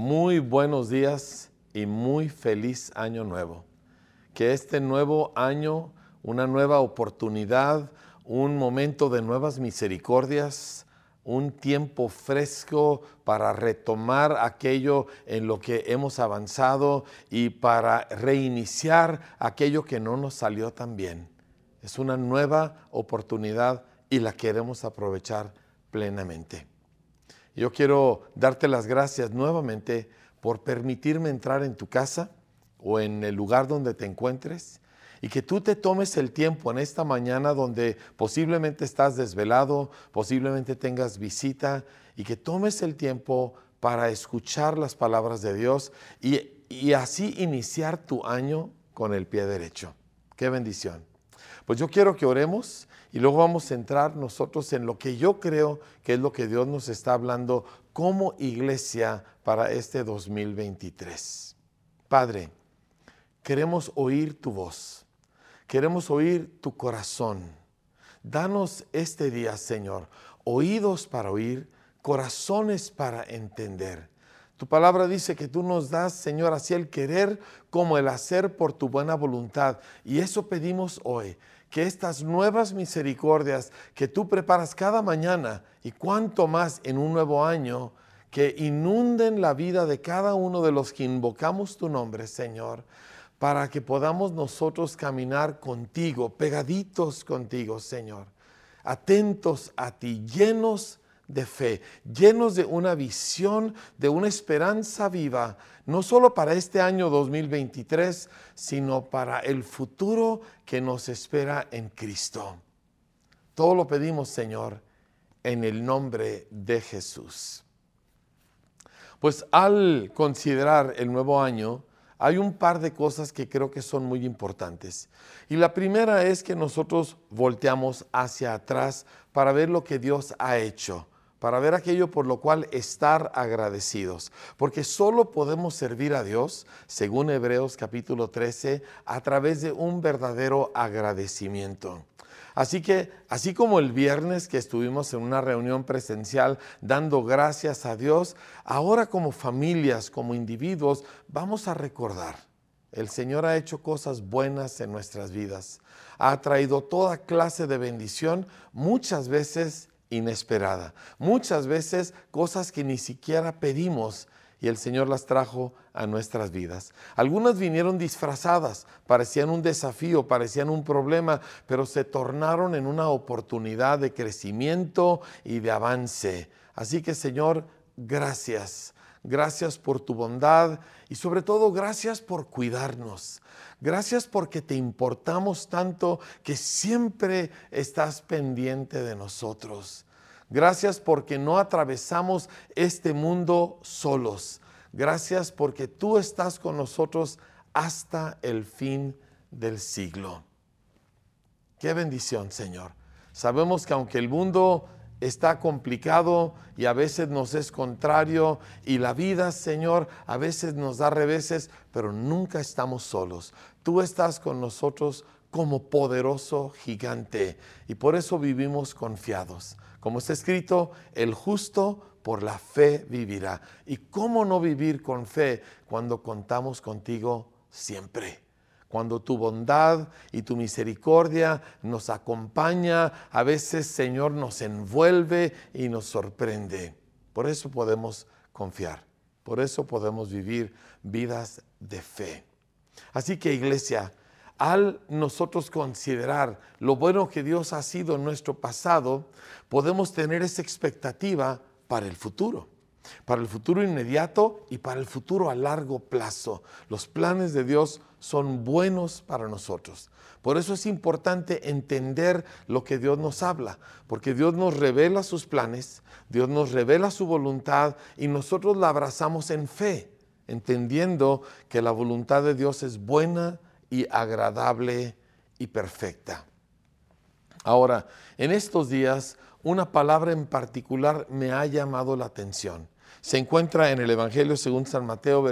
Muy buenos días y muy feliz año nuevo. Que este nuevo año, una nueva oportunidad, un momento de nuevas misericordias, un tiempo fresco para retomar aquello en lo que hemos avanzado y para reiniciar aquello que no nos salió tan bien. Es una nueva oportunidad y la queremos aprovechar plenamente. Yo quiero darte las gracias nuevamente por permitirme entrar en tu casa o en el lugar donde te encuentres y que tú te tomes el tiempo en esta mañana donde posiblemente estás desvelado, posiblemente tengas visita y que tomes el tiempo para escuchar las palabras de Dios y, así iniciar tu año con el pie derecho. Qué bendición. Pues yo quiero que oremos y luego vamos a entrar nosotros en lo que yo creo que es lo que Dios nos está hablando como iglesia para este 2023. Padre, queremos oír tu voz, queremos oír tu corazón. Danos este día, Señor, oídos para oír, corazones para entender. Tu palabra dice que tú nos das, Señor, así el querer como el hacer por tu buena voluntad. Y eso pedimos hoy, que estas nuevas misericordias que tú preparas cada mañana y cuanto más en un nuevo año, que inunden la vida de cada uno de los que invocamos tu nombre, Señor, para que podamos nosotros caminar contigo, pegaditos contigo, Señor, atentos a ti, llenos de fe, llenos de una visión, de una esperanza viva, no solo para este año 2023, sino para el futuro que nos espera en Cristo. Todo lo pedimos, Señor, en el nombre de Jesús. Pues al considerar el nuevo año, hay un par de cosas que creo que son muy importantes. Y la primera es que nosotros volteamos hacia atrás para ver lo que Dios ha hecho para ver aquello por lo cual estar agradecidos, porque solo podemos servir a Dios, según Hebreos capítulo 13, a través de un verdadero agradecimiento. Así que, así como el viernes que estuvimos en una reunión presencial dando gracias a Dios, ahora como familias, como individuos, vamos a recordar. El Señor ha hecho cosas buenas en nuestras vidas. Ha traído toda clase de bendición, muchas veces inesperada. Muchas veces cosas que ni siquiera pedimos y el Señor las trajo a nuestras vidas. Algunas vinieron disfrazadas, parecían un desafío, parecían un problema, pero se tornaron en una oportunidad de crecimiento y de avance. Así que Señor, gracias. Gracias por tu bondad y sobre todo gracias por cuidarnos. Gracias porque te importamos tanto que siempre estás pendiente de nosotros. Gracias porque no atravesamos este mundo solos. Gracias porque tú estás con nosotros hasta el fin del siglo. Qué bendición, Señor. Sabemos que aunque el mundo está complicado y a veces nos es contrario y la vida, Señor, a veces nos da reveses, pero nunca estamos solos. Tú estás con nosotros como poderoso gigante y por eso vivimos confiados. Como está escrito, el justo por la fe vivirá. ¿Y cómo no vivir con fe cuando contamos contigo siempre? Cuando tu bondad y tu misericordia nos acompaña, a veces Señor nos envuelve y nos sorprende. Por eso podemos confiar, por eso podemos vivir vidas de fe. Así que iglesia, al nosotros considerar lo bueno que Dios ha sido en nuestro pasado, podemos tener esa expectativa para el futuro para el futuro inmediato y para el futuro a largo plazo. Los planes de Dios son buenos para nosotros. Por eso es importante entender lo que Dios nos habla, porque Dios nos revela sus planes, Dios nos revela su voluntad y nosotros la abrazamos en fe, entendiendo que la voluntad de Dios es buena y agradable y perfecta. Ahora, en estos días, una palabra en particular me ha llamado la atención se encuentra en el Evangelio según San Mateo,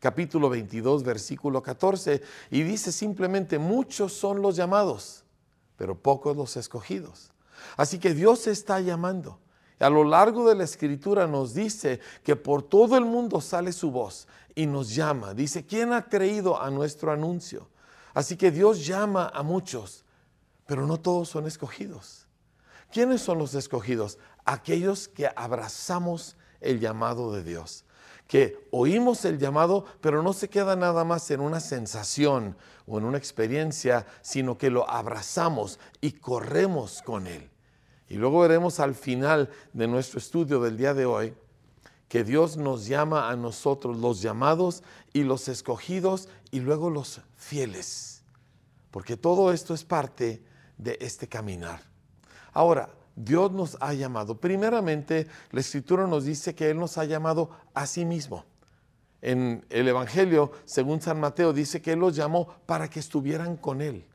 capítulo 22, versículo 14, y dice simplemente, muchos son los llamados, pero pocos los escogidos. Así que Dios está llamando. A lo largo de la escritura nos dice que por todo el mundo sale su voz y nos llama. Dice, ¿quién ha creído a nuestro anuncio? Así que Dios llama a muchos, pero no todos son escogidos. ¿Quiénes son los escogidos? Aquellos que abrazamos el llamado de Dios, que oímos el llamado, pero no se queda nada más en una sensación o en una experiencia, sino que lo abrazamos y corremos con él. Y luego veremos al final de nuestro estudio del día de hoy que Dios nos llama a nosotros los llamados y los escogidos y luego los fieles. Porque todo esto es parte de este caminar. Ahora, Dios nos ha llamado. Primeramente, la escritura nos dice que Él nos ha llamado a sí mismo. En el Evangelio, según San Mateo, dice que Él los llamó para que estuvieran con Él.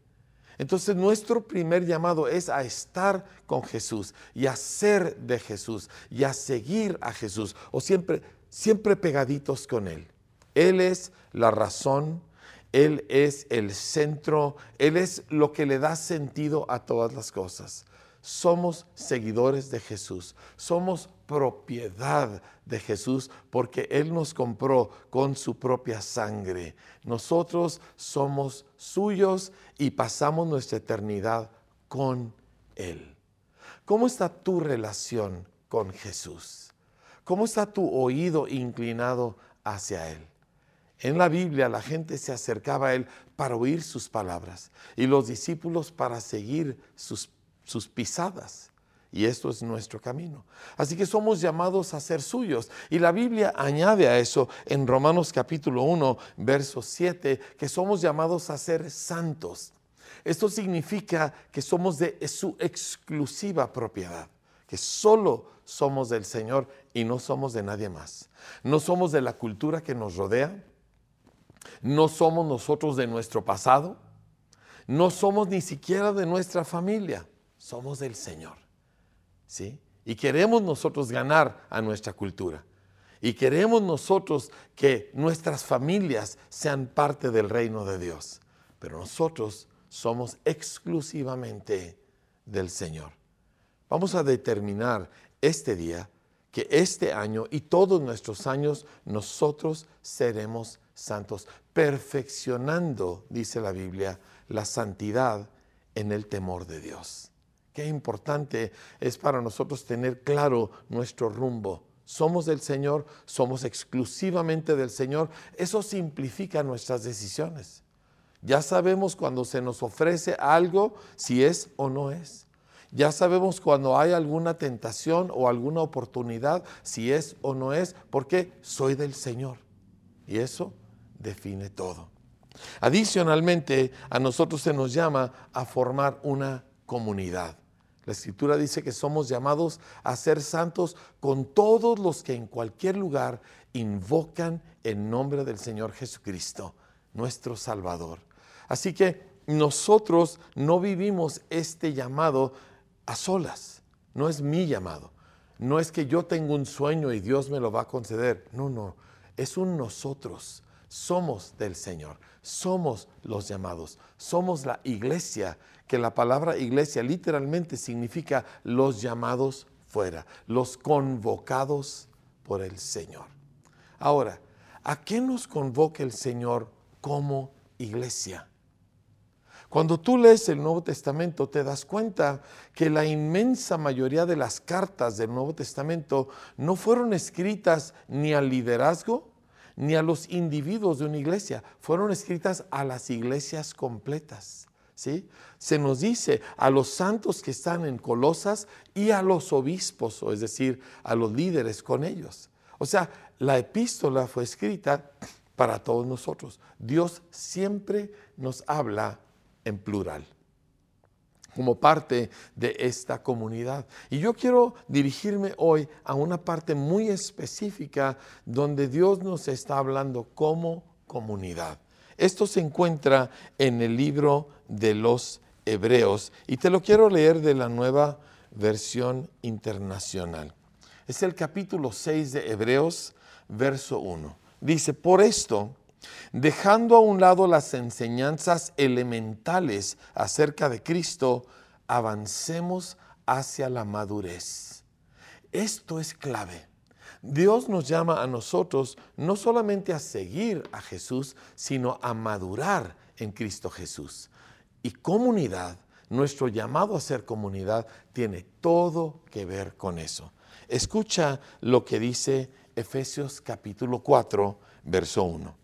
Entonces nuestro primer llamado es a estar con Jesús y a ser de Jesús y a seguir a Jesús o siempre, siempre pegaditos con Él. Él es la razón, Él es el centro, Él es lo que le da sentido a todas las cosas somos seguidores de Jesús, somos propiedad de Jesús porque Él nos compró con su propia sangre. Nosotros somos suyos y pasamos nuestra eternidad con Él. ¿Cómo está tu relación con Jesús? ¿Cómo está tu oído inclinado hacia Él? En la Biblia la gente se acercaba a Él para oír sus palabras y los discípulos para seguir sus sus pisadas. Y esto es nuestro camino. Así que somos llamados a ser suyos. Y la Biblia añade a eso en Romanos capítulo 1, verso 7, que somos llamados a ser santos. Esto significa que somos de su exclusiva propiedad, que solo somos del Señor y no somos de nadie más. No somos de la cultura que nos rodea, no somos nosotros de nuestro pasado, no somos ni siquiera de nuestra familia somos del Señor. ¿Sí? Y queremos nosotros ganar a nuestra cultura. Y queremos nosotros que nuestras familias sean parte del reino de Dios. Pero nosotros somos exclusivamente del Señor. Vamos a determinar este día que este año y todos nuestros años nosotros seremos santos, perfeccionando, dice la Biblia, la santidad en el temor de Dios. Qué importante es para nosotros tener claro nuestro rumbo. Somos del Señor, somos exclusivamente del Señor. Eso simplifica nuestras decisiones. Ya sabemos cuando se nos ofrece algo, si es o no es. Ya sabemos cuando hay alguna tentación o alguna oportunidad, si es o no es, porque soy del Señor. Y eso define todo. Adicionalmente, a nosotros se nos llama a formar una comunidad. La escritura dice que somos llamados a ser santos con todos los que en cualquier lugar invocan el nombre del Señor Jesucristo, nuestro Salvador. Así que nosotros no vivimos este llamado a solas. No es mi llamado. No es que yo tengo un sueño y Dios me lo va a conceder. No, no. Es un nosotros. Somos del Señor. Somos los llamados. Somos la iglesia que la palabra iglesia literalmente significa los llamados fuera, los convocados por el Señor. Ahora, ¿a qué nos convoca el Señor como iglesia? Cuando tú lees el Nuevo Testamento te das cuenta que la inmensa mayoría de las cartas del Nuevo Testamento no fueron escritas ni al liderazgo ni a los individuos de una iglesia, fueron escritas a las iglesias completas. Se nos dice a los santos que están en Colosas y a los obispos, o es decir, a los líderes con ellos. O sea, la epístola fue escrita para todos nosotros. Dios siempre nos habla en plural como parte de esta comunidad. Y yo quiero dirigirme hoy a una parte muy específica donde Dios nos está hablando como comunidad. Esto se encuentra en el libro de los Hebreos y te lo quiero leer de la nueva versión internacional. Es el capítulo 6 de Hebreos, verso 1. Dice, por esto, dejando a un lado las enseñanzas elementales acerca de Cristo, avancemos hacia la madurez Esto es clave. Dios nos llama a nosotros no solamente a seguir a Jesús, sino a madurar en Cristo Jesús. Y comunidad, nuestro llamado a ser comunidad, tiene todo que ver con eso. Escucha lo que dice Efesios capítulo 4, verso 1.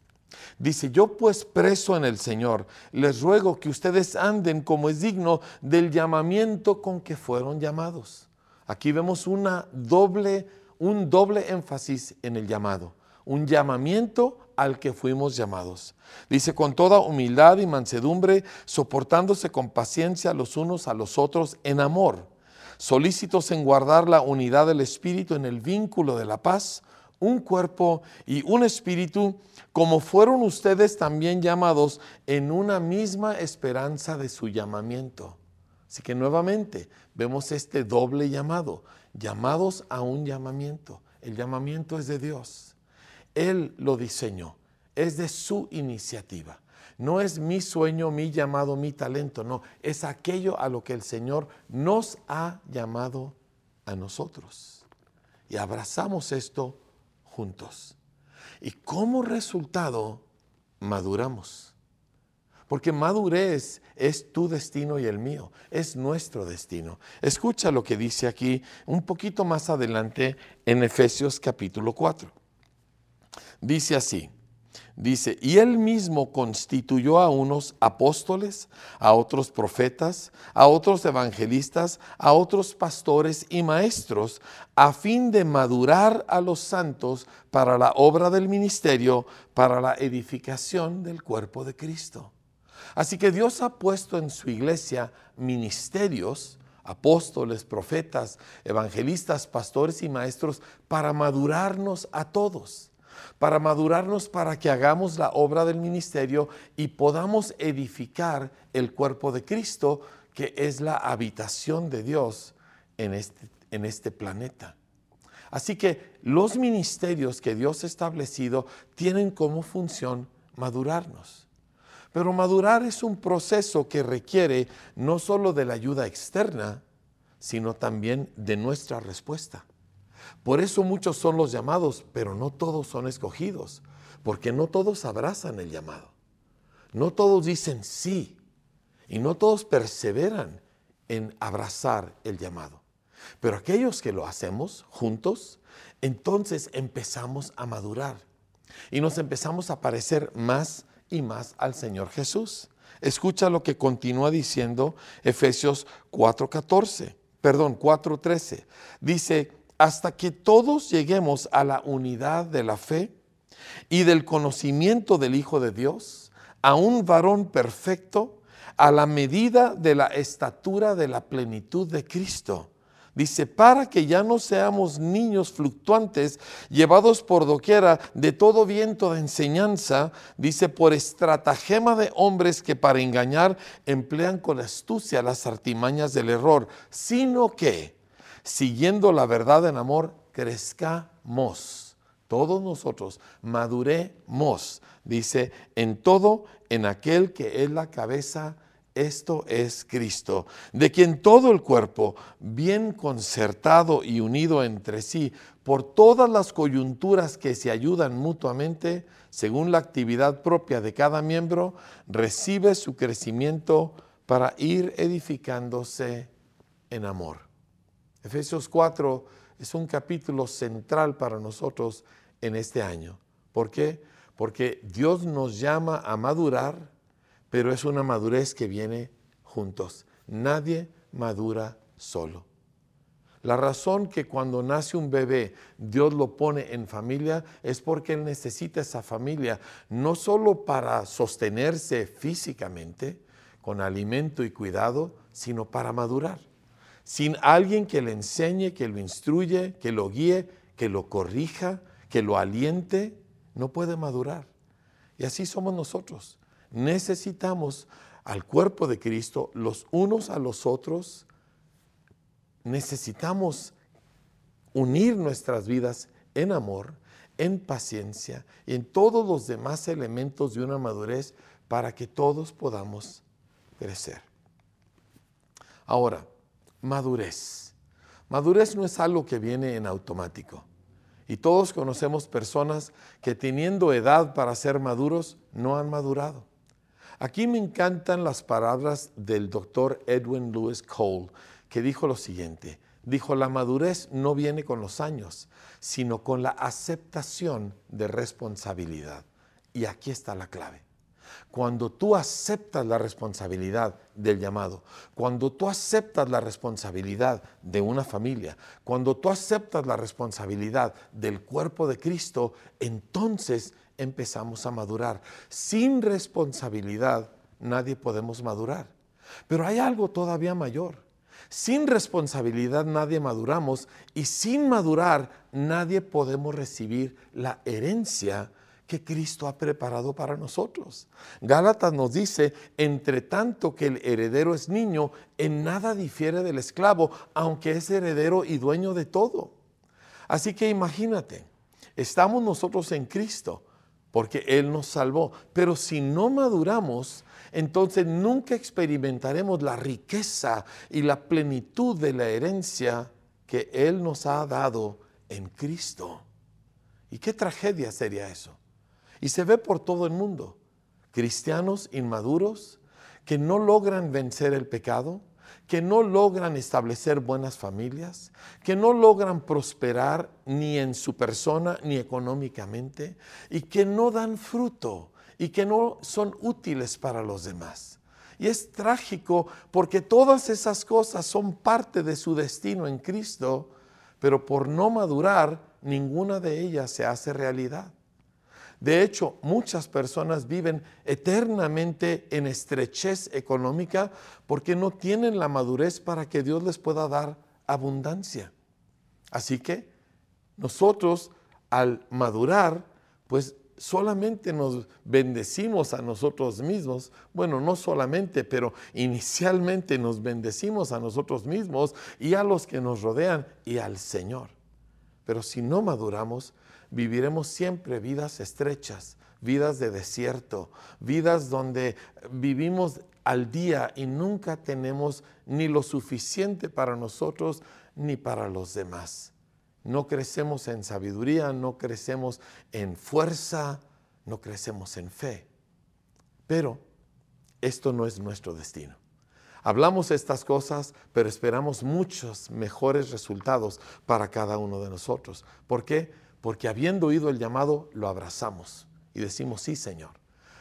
Dice, yo pues preso en el Señor, les ruego que ustedes anden como es digno del llamamiento con que fueron llamados. Aquí vemos una doble, un doble énfasis en el llamado, un llamamiento al que fuimos llamados. Dice, con toda humildad y mansedumbre, soportándose con paciencia los unos a los otros en amor, solícitos en guardar la unidad del Espíritu en el vínculo de la paz, un cuerpo y un espíritu, como fueron ustedes también llamados en una misma esperanza de su llamamiento. Así que nuevamente vemos este doble llamado, llamados a un llamamiento. El llamamiento es de Dios. Él lo diseñó, es de su iniciativa. No es mi sueño, mi llamado, mi talento, no, es aquello a lo que el Señor nos ha llamado a nosotros. Y abrazamos esto juntos. Y como resultado, maduramos. Porque madurez es tu destino y el mío, es nuestro destino. Escucha lo que dice aquí un poquito más adelante en Efesios capítulo 4. Dice así, Dice, y él mismo constituyó a unos apóstoles, a otros profetas, a otros evangelistas, a otros pastores y maestros, a fin de madurar a los santos para la obra del ministerio, para la edificación del cuerpo de Cristo. Así que Dios ha puesto en su iglesia ministerios, apóstoles, profetas, evangelistas, pastores y maestros, para madurarnos a todos para madurarnos para que hagamos la obra del ministerio y podamos edificar el cuerpo de Cristo, que es la habitación de Dios en este, este planeta. Así que los ministerios que Dios ha establecido tienen como función madurarnos. Pero madurar es un proceso que requiere no solo de la ayuda externa, sino también de nuestra respuesta. Por eso muchos son los llamados, pero no todos son escogidos, porque no todos abrazan el llamado. No todos dicen sí y no todos perseveran en abrazar el llamado. Pero aquellos que lo hacemos juntos, entonces empezamos a madurar y nos empezamos a parecer más y más al Señor Jesús. Escucha lo que continúa diciendo Efesios 4:14, perdón, 4:13. Dice, hasta que todos lleguemos a la unidad de la fe y del conocimiento del Hijo de Dios, a un varón perfecto, a la medida de la estatura de la plenitud de Cristo. Dice, para que ya no seamos niños fluctuantes, llevados por doquiera de todo viento de enseñanza, dice, por estratagema de hombres que para engañar emplean con astucia las artimañas del error, sino que siguiendo la verdad en amor, crezcamos. Todos nosotros maduremos, dice, en todo, en aquel que es la cabeza, esto es Cristo, de quien todo el cuerpo, bien concertado y unido entre sí, por todas las coyunturas que se ayudan mutuamente, según la actividad propia de cada miembro, recibe su crecimiento para ir edificándose en amor. Efesios 4 es un capítulo central para nosotros en este año. ¿Por qué? Porque Dios nos llama a madurar, pero es una madurez que viene juntos. Nadie madura solo. La razón que cuando nace un bebé Dios lo pone en familia es porque Él necesita esa familia, no solo para sostenerse físicamente, con alimento y cuidado, sino para madurar sin alguien que le enseñe, que lo instruye, que lo guíe, que lo corrija, que lo aliente, no puede madurar. Y así somos nosotros. Necesitamos al cuerpo de Cristo los unos a los otros. Necesitamos unir nuestras vidas en amor, en paciencia y en todos los demás elementos de una madurez para que todos podamos crecer. Ahora, madurez. Madurez no es algo que viene en automático. Y todos conocemos personas que teniendo edad para ser maduros no han madurado. Aquí me encantan las palabras del doctor Edwin Lewis Cole, que dijo lo siguiente. Dijo, la madurez no viene con los años, sino con la aceptación de responsabilidad. Y aquí está la clave. Cuando tú aceptas la responsabilidad del llamado, cuando tú aceptas la responsabilidad de una familia, cuando tú aceptas la responsabilidad del cuerpo de Cristo, entonces empezamos a madurar. Sin responsabilidad nadie podemos madurar. Pero hay algo todavía mayor. Sin responsabilidad nadie maduramos y sin madurar nadie podemos recibir la herencia que Cristo ha preparado para nosotros. Gálatas nos dice, entre tanto que el heredero es niño, en nada difiere del esclavo, aunque es heredero y dueño de todo. Así que imagínate, estamos nosotros en Cristo, porque Él nos salvó, pero si no maduramos, entonces nunca experimentaremos la riqueza y la plenitud de la herencia que Él nos ha dado en Cristo. ¿Y qué tragedia sería eso? Y se ve por todo el mundo. Cristianos inmaduros que no logran vencer el pecado, que no logran establecer buenas familias, que no logran prosperar ni en su persona ni económicamente y que no dan fruto y que no son útiles para los demás. Y es trágico porque todas esas cosas son parte de su destino en Cristo, pero por no madurar, ninguna de ellas se hace realidad. De hecho, muchas personas viven eternamente en estrechez económica porque no tienen la madurez para que Dios les pueda dar abundancia. Así que nosotros al madurar, pues solamente nos bendecimos a nosotros mismos. Bueno, no solamente, pero inicialmente nos bendecimos a nosotros mismos y a los que nos rodean y al Señor. Pero si no maduramos, viviremos siempre vidas estrechas, vidas de desierto, vidas donde vivimos al día y nunca tenemos ni lo suficiente para nosotros ni para los demás. No crecemos en sabiduría, no crecemos en fuerza, no crecemos en fe. Pero esto no es nuestro destino. Hablamos estas cosas, pero esperamos muchos mejores resultados para cada uno de nosotros. ¿Por qué? Porque habiendo oído el llamado, lo abrazamos y decimos, sí, Señor.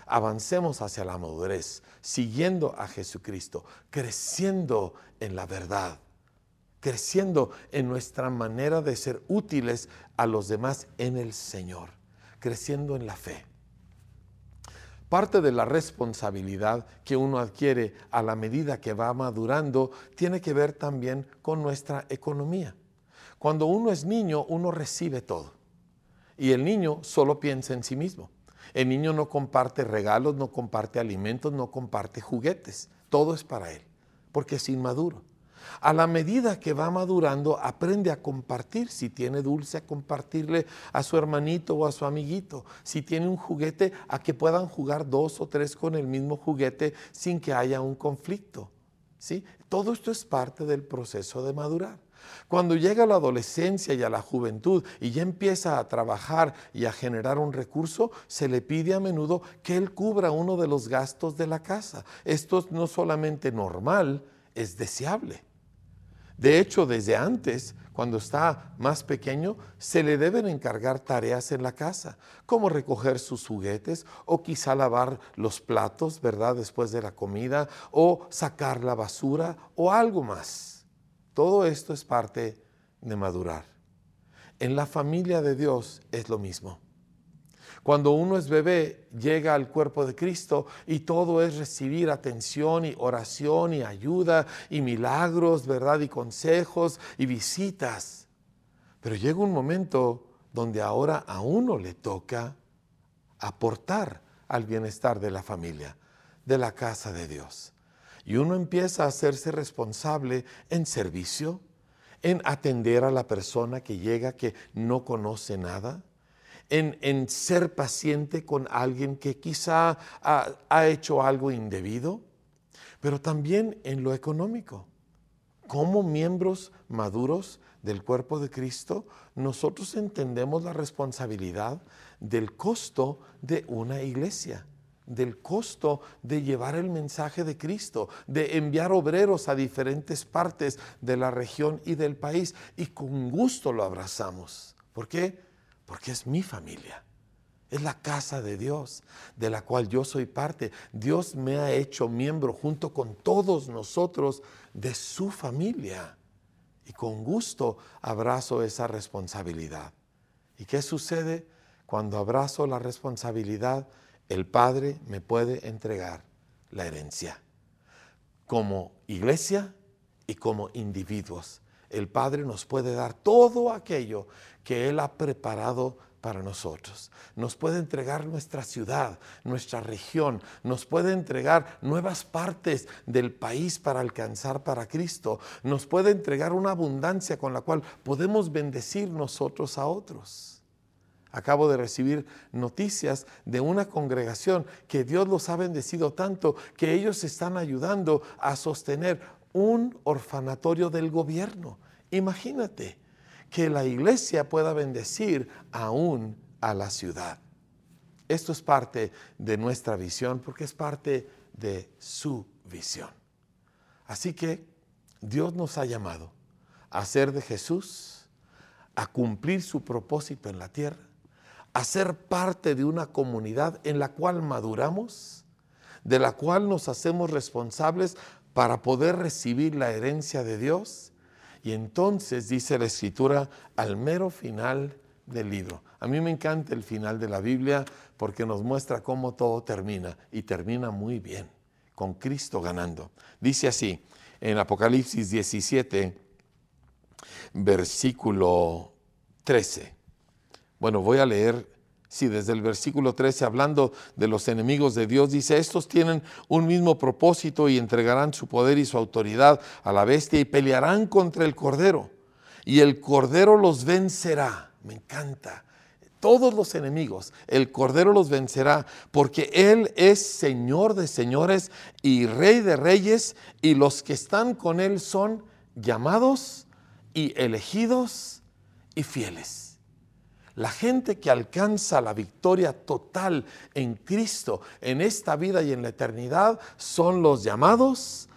Avancemos hacia la madurez, siguiendo a Jesucristo, creciendo en la verdad, creciendo en nuestra manera de ser útiles a los demás en el Señor, creciendo en la fe. Parte de la responsabilidad que uno adquiere a la medida que va madurando tiene que ver también con nuestra economía. Cuando uno es niño, uno recibe todo. Y el niño solo piensa en sí mismo. El niño no comparte regalos, no comparte alimentos, no comparte juguetes. Todo es para él, porque es inmaduro. A la medida que va madurando, aprende a compartir. Si tiene dulce, a compartirle a su hermanito o a su amiguito. Si tiene un juguete, a que puedan jugar dos o tres con el mismo juguete sin que haya un conflicto. ¿Sí? Todo esto es parte del proceso de madurar. Cuando llega la adolescencia y a la juventud y ya empieza a trabajar y a generar un recurso, se le pide a menudo que él cubra uno de los gastos de la casa. Esto es no solamente normal, es deseable. De hecho, desde antes, cuando está más pequeño, se le deben encargar tareas en la casa, como recoger sus juguetes o quizá lavar los platos, ¿verdad? Después de la comida, o sacar la basura o algo más. Todo esto es parte de madurar. En la familia de Dios es lo mismo. Cuando uno es bebé, llega al cuerpo de Cristo y todo es recibir atención y oración y ayuda y milagros, ¿verdad? Y consejos y visitas. Pero llega un momento donde ahora a uno le toca aportar al bienestar de la familia, de la casa de Dios. Y uno empieza a hacerse responsable en servicio, en atender a la persona que llega que no conoce nada, en, ser paciente con alguien que quizá ha, hecho algo indebido, pero también en lo económico. como miembros maduros del cuerpo de Cristo, nosotros entendemos la responsabilidad del costo de una iglesia del costo de llevar el mensaje de Cristo, de enviar obreros a diferentes partes de la región y del país. Y con gusto lo abrazamos. ¿Por qué? Porque es mi familia. Es la casa de Dios, de la cual yo soy parte. Dios me ha hecho miembro junto con todos nosotros de su familia. Y con gusto abrazo esa responsabilidad. ¿Y qué sucede cuando abrazo la responsabilidad? El Padre me puede entregar la herencia. Como iglesia y como individuos, el Padre nos puede dar todo aquello que Él ha preparado para nosotros. Nos puede entregar nuestra ciudad, nuestra región, nos puede entregar nuevas partes del país para alcanzar para Cristo, nos puede entregar una abundancia con la cual podemos bendecir nosotros a otros. Acabo de recibir noticias de una congregación que Dios los ha bendecido tanto que ellos están ayudando a sostener un orfanatorio del gobierno. Imagínate que la iglesia pueda bendecir aún a la ciudad. Esto es parte de nuestra visión porque es parte de su visión. Así que Dios nos ha llamado a ser de Jesús, a cumplir su propósito en la tierra a ser parte de una comunidad en la cual maduramos, de la cual nos hacemos responsables para poder recibir la herencia de Dios. Y entonces dice la escritura al mero final del libro. A mí me encanta el final de la Biblia porque nos muestra cómo todo termina y termina muy bien, con Cristo ganando. Dice así en Apocalipsis 17, versículo 13. Bueno, voy a leer, sí, desde el versículo 13, hablando de los enemigos de Dios, dice, estos tienen un mismo propósito y entregarán su poder y su autoridad a la bestia y pelearán contra el Cordero. Y el Cordero los vencerá. Me encanta. Todos los enemigos, el Cordero los vencerá, porque Él es Señor de señores y Rey de reyes, y los que están con Él son llamados y elegidos y fieles. La gente que alcanza la victoria total en Cristo, en esta vida y en la eternidad, son los llamados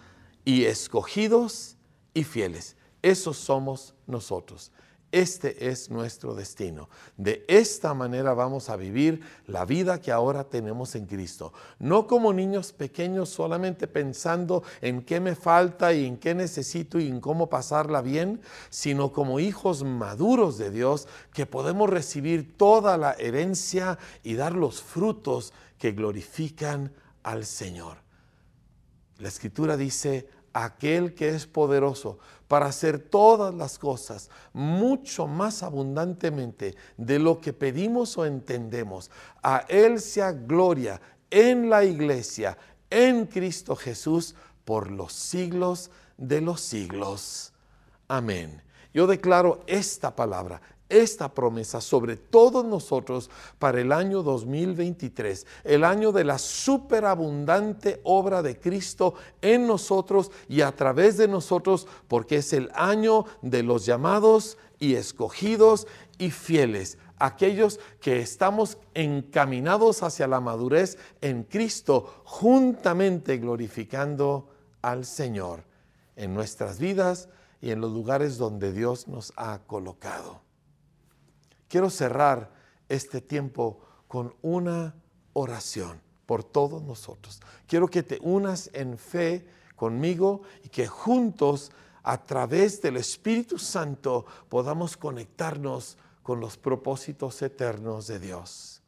y escogidos y fieles. Esos somos nosotros. Este es nuestro destino. De esta manera vamos a vivir la vida que ahora tenemos en Cristo. No como niños pequeños solamente pensando en qué me falta y en qué necesito y en cómo pasarla bien, sino como hijos maduros de Dios que podemos recibir toda la herencia y dar los frutos que glorifican al Señor. La escritura dice, aquel que es poderoso para hacer todas las cosas mucho más abundantemente de lo que pedimos o entendemos. A Él sea gloria en la iglesia, en Cristo Jesús, por los siglos de los siglos. Amén. Yo declaro esta palabra, esta promesa sobre todos nosotros para el año 2023, el año de la superabundante obra de Cristo en nosotros y a través de nosotros, porque es el año de los llamados y escogidos y fieles, aquellos que estamos encaminados hacia la madurez en Cristo, juntamente glorificando al Señor en nuestras vidas y en los lugares donde Dios nos ha colocado. Quiero cerrar este tiempo con una oración por todos nosotros. Quiero que te unas en fe conmigo y que juntos a través del Espíritu Santo podamos conectarnos con los propósitos eternos de Dios.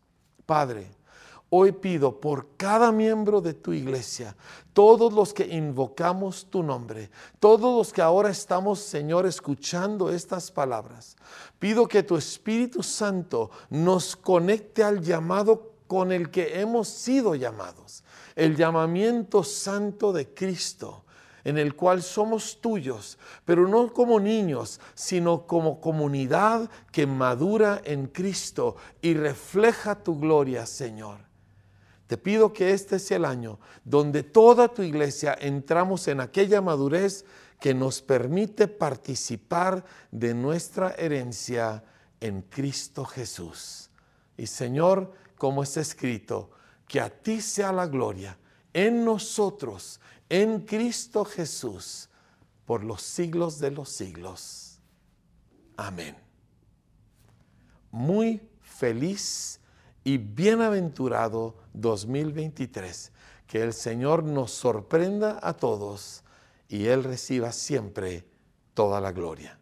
Padre, Hoy pido por cada miembro de tu iglesia, todos los que invocamos tu nombre, todos los que ahora estamos, Señor, escuchando estas palabras, pido que tu Espíritu Santo nos conecte al llamado con el que hemos sido llamados, el llamamiento santo de Cristo en el cual somos tuyos, pero no como niños, sino como comunidad que madura en Cristo y refleja tu gloria, Señor. Te pido que este sea el año donde toda tu iglesia entramos en aquella madurez que nos permite participar de nuestra herencia en Cristo Jesús. Y Señor, como está escrito, que a ti sea la gloria en nosotros, en Cristo Jesús, por los siglos de los siglos. Amén. Muy feliz y bienaventurado 2023. Que el Señor nos sorprenda a todos y Él reciba siempre toda la gloria.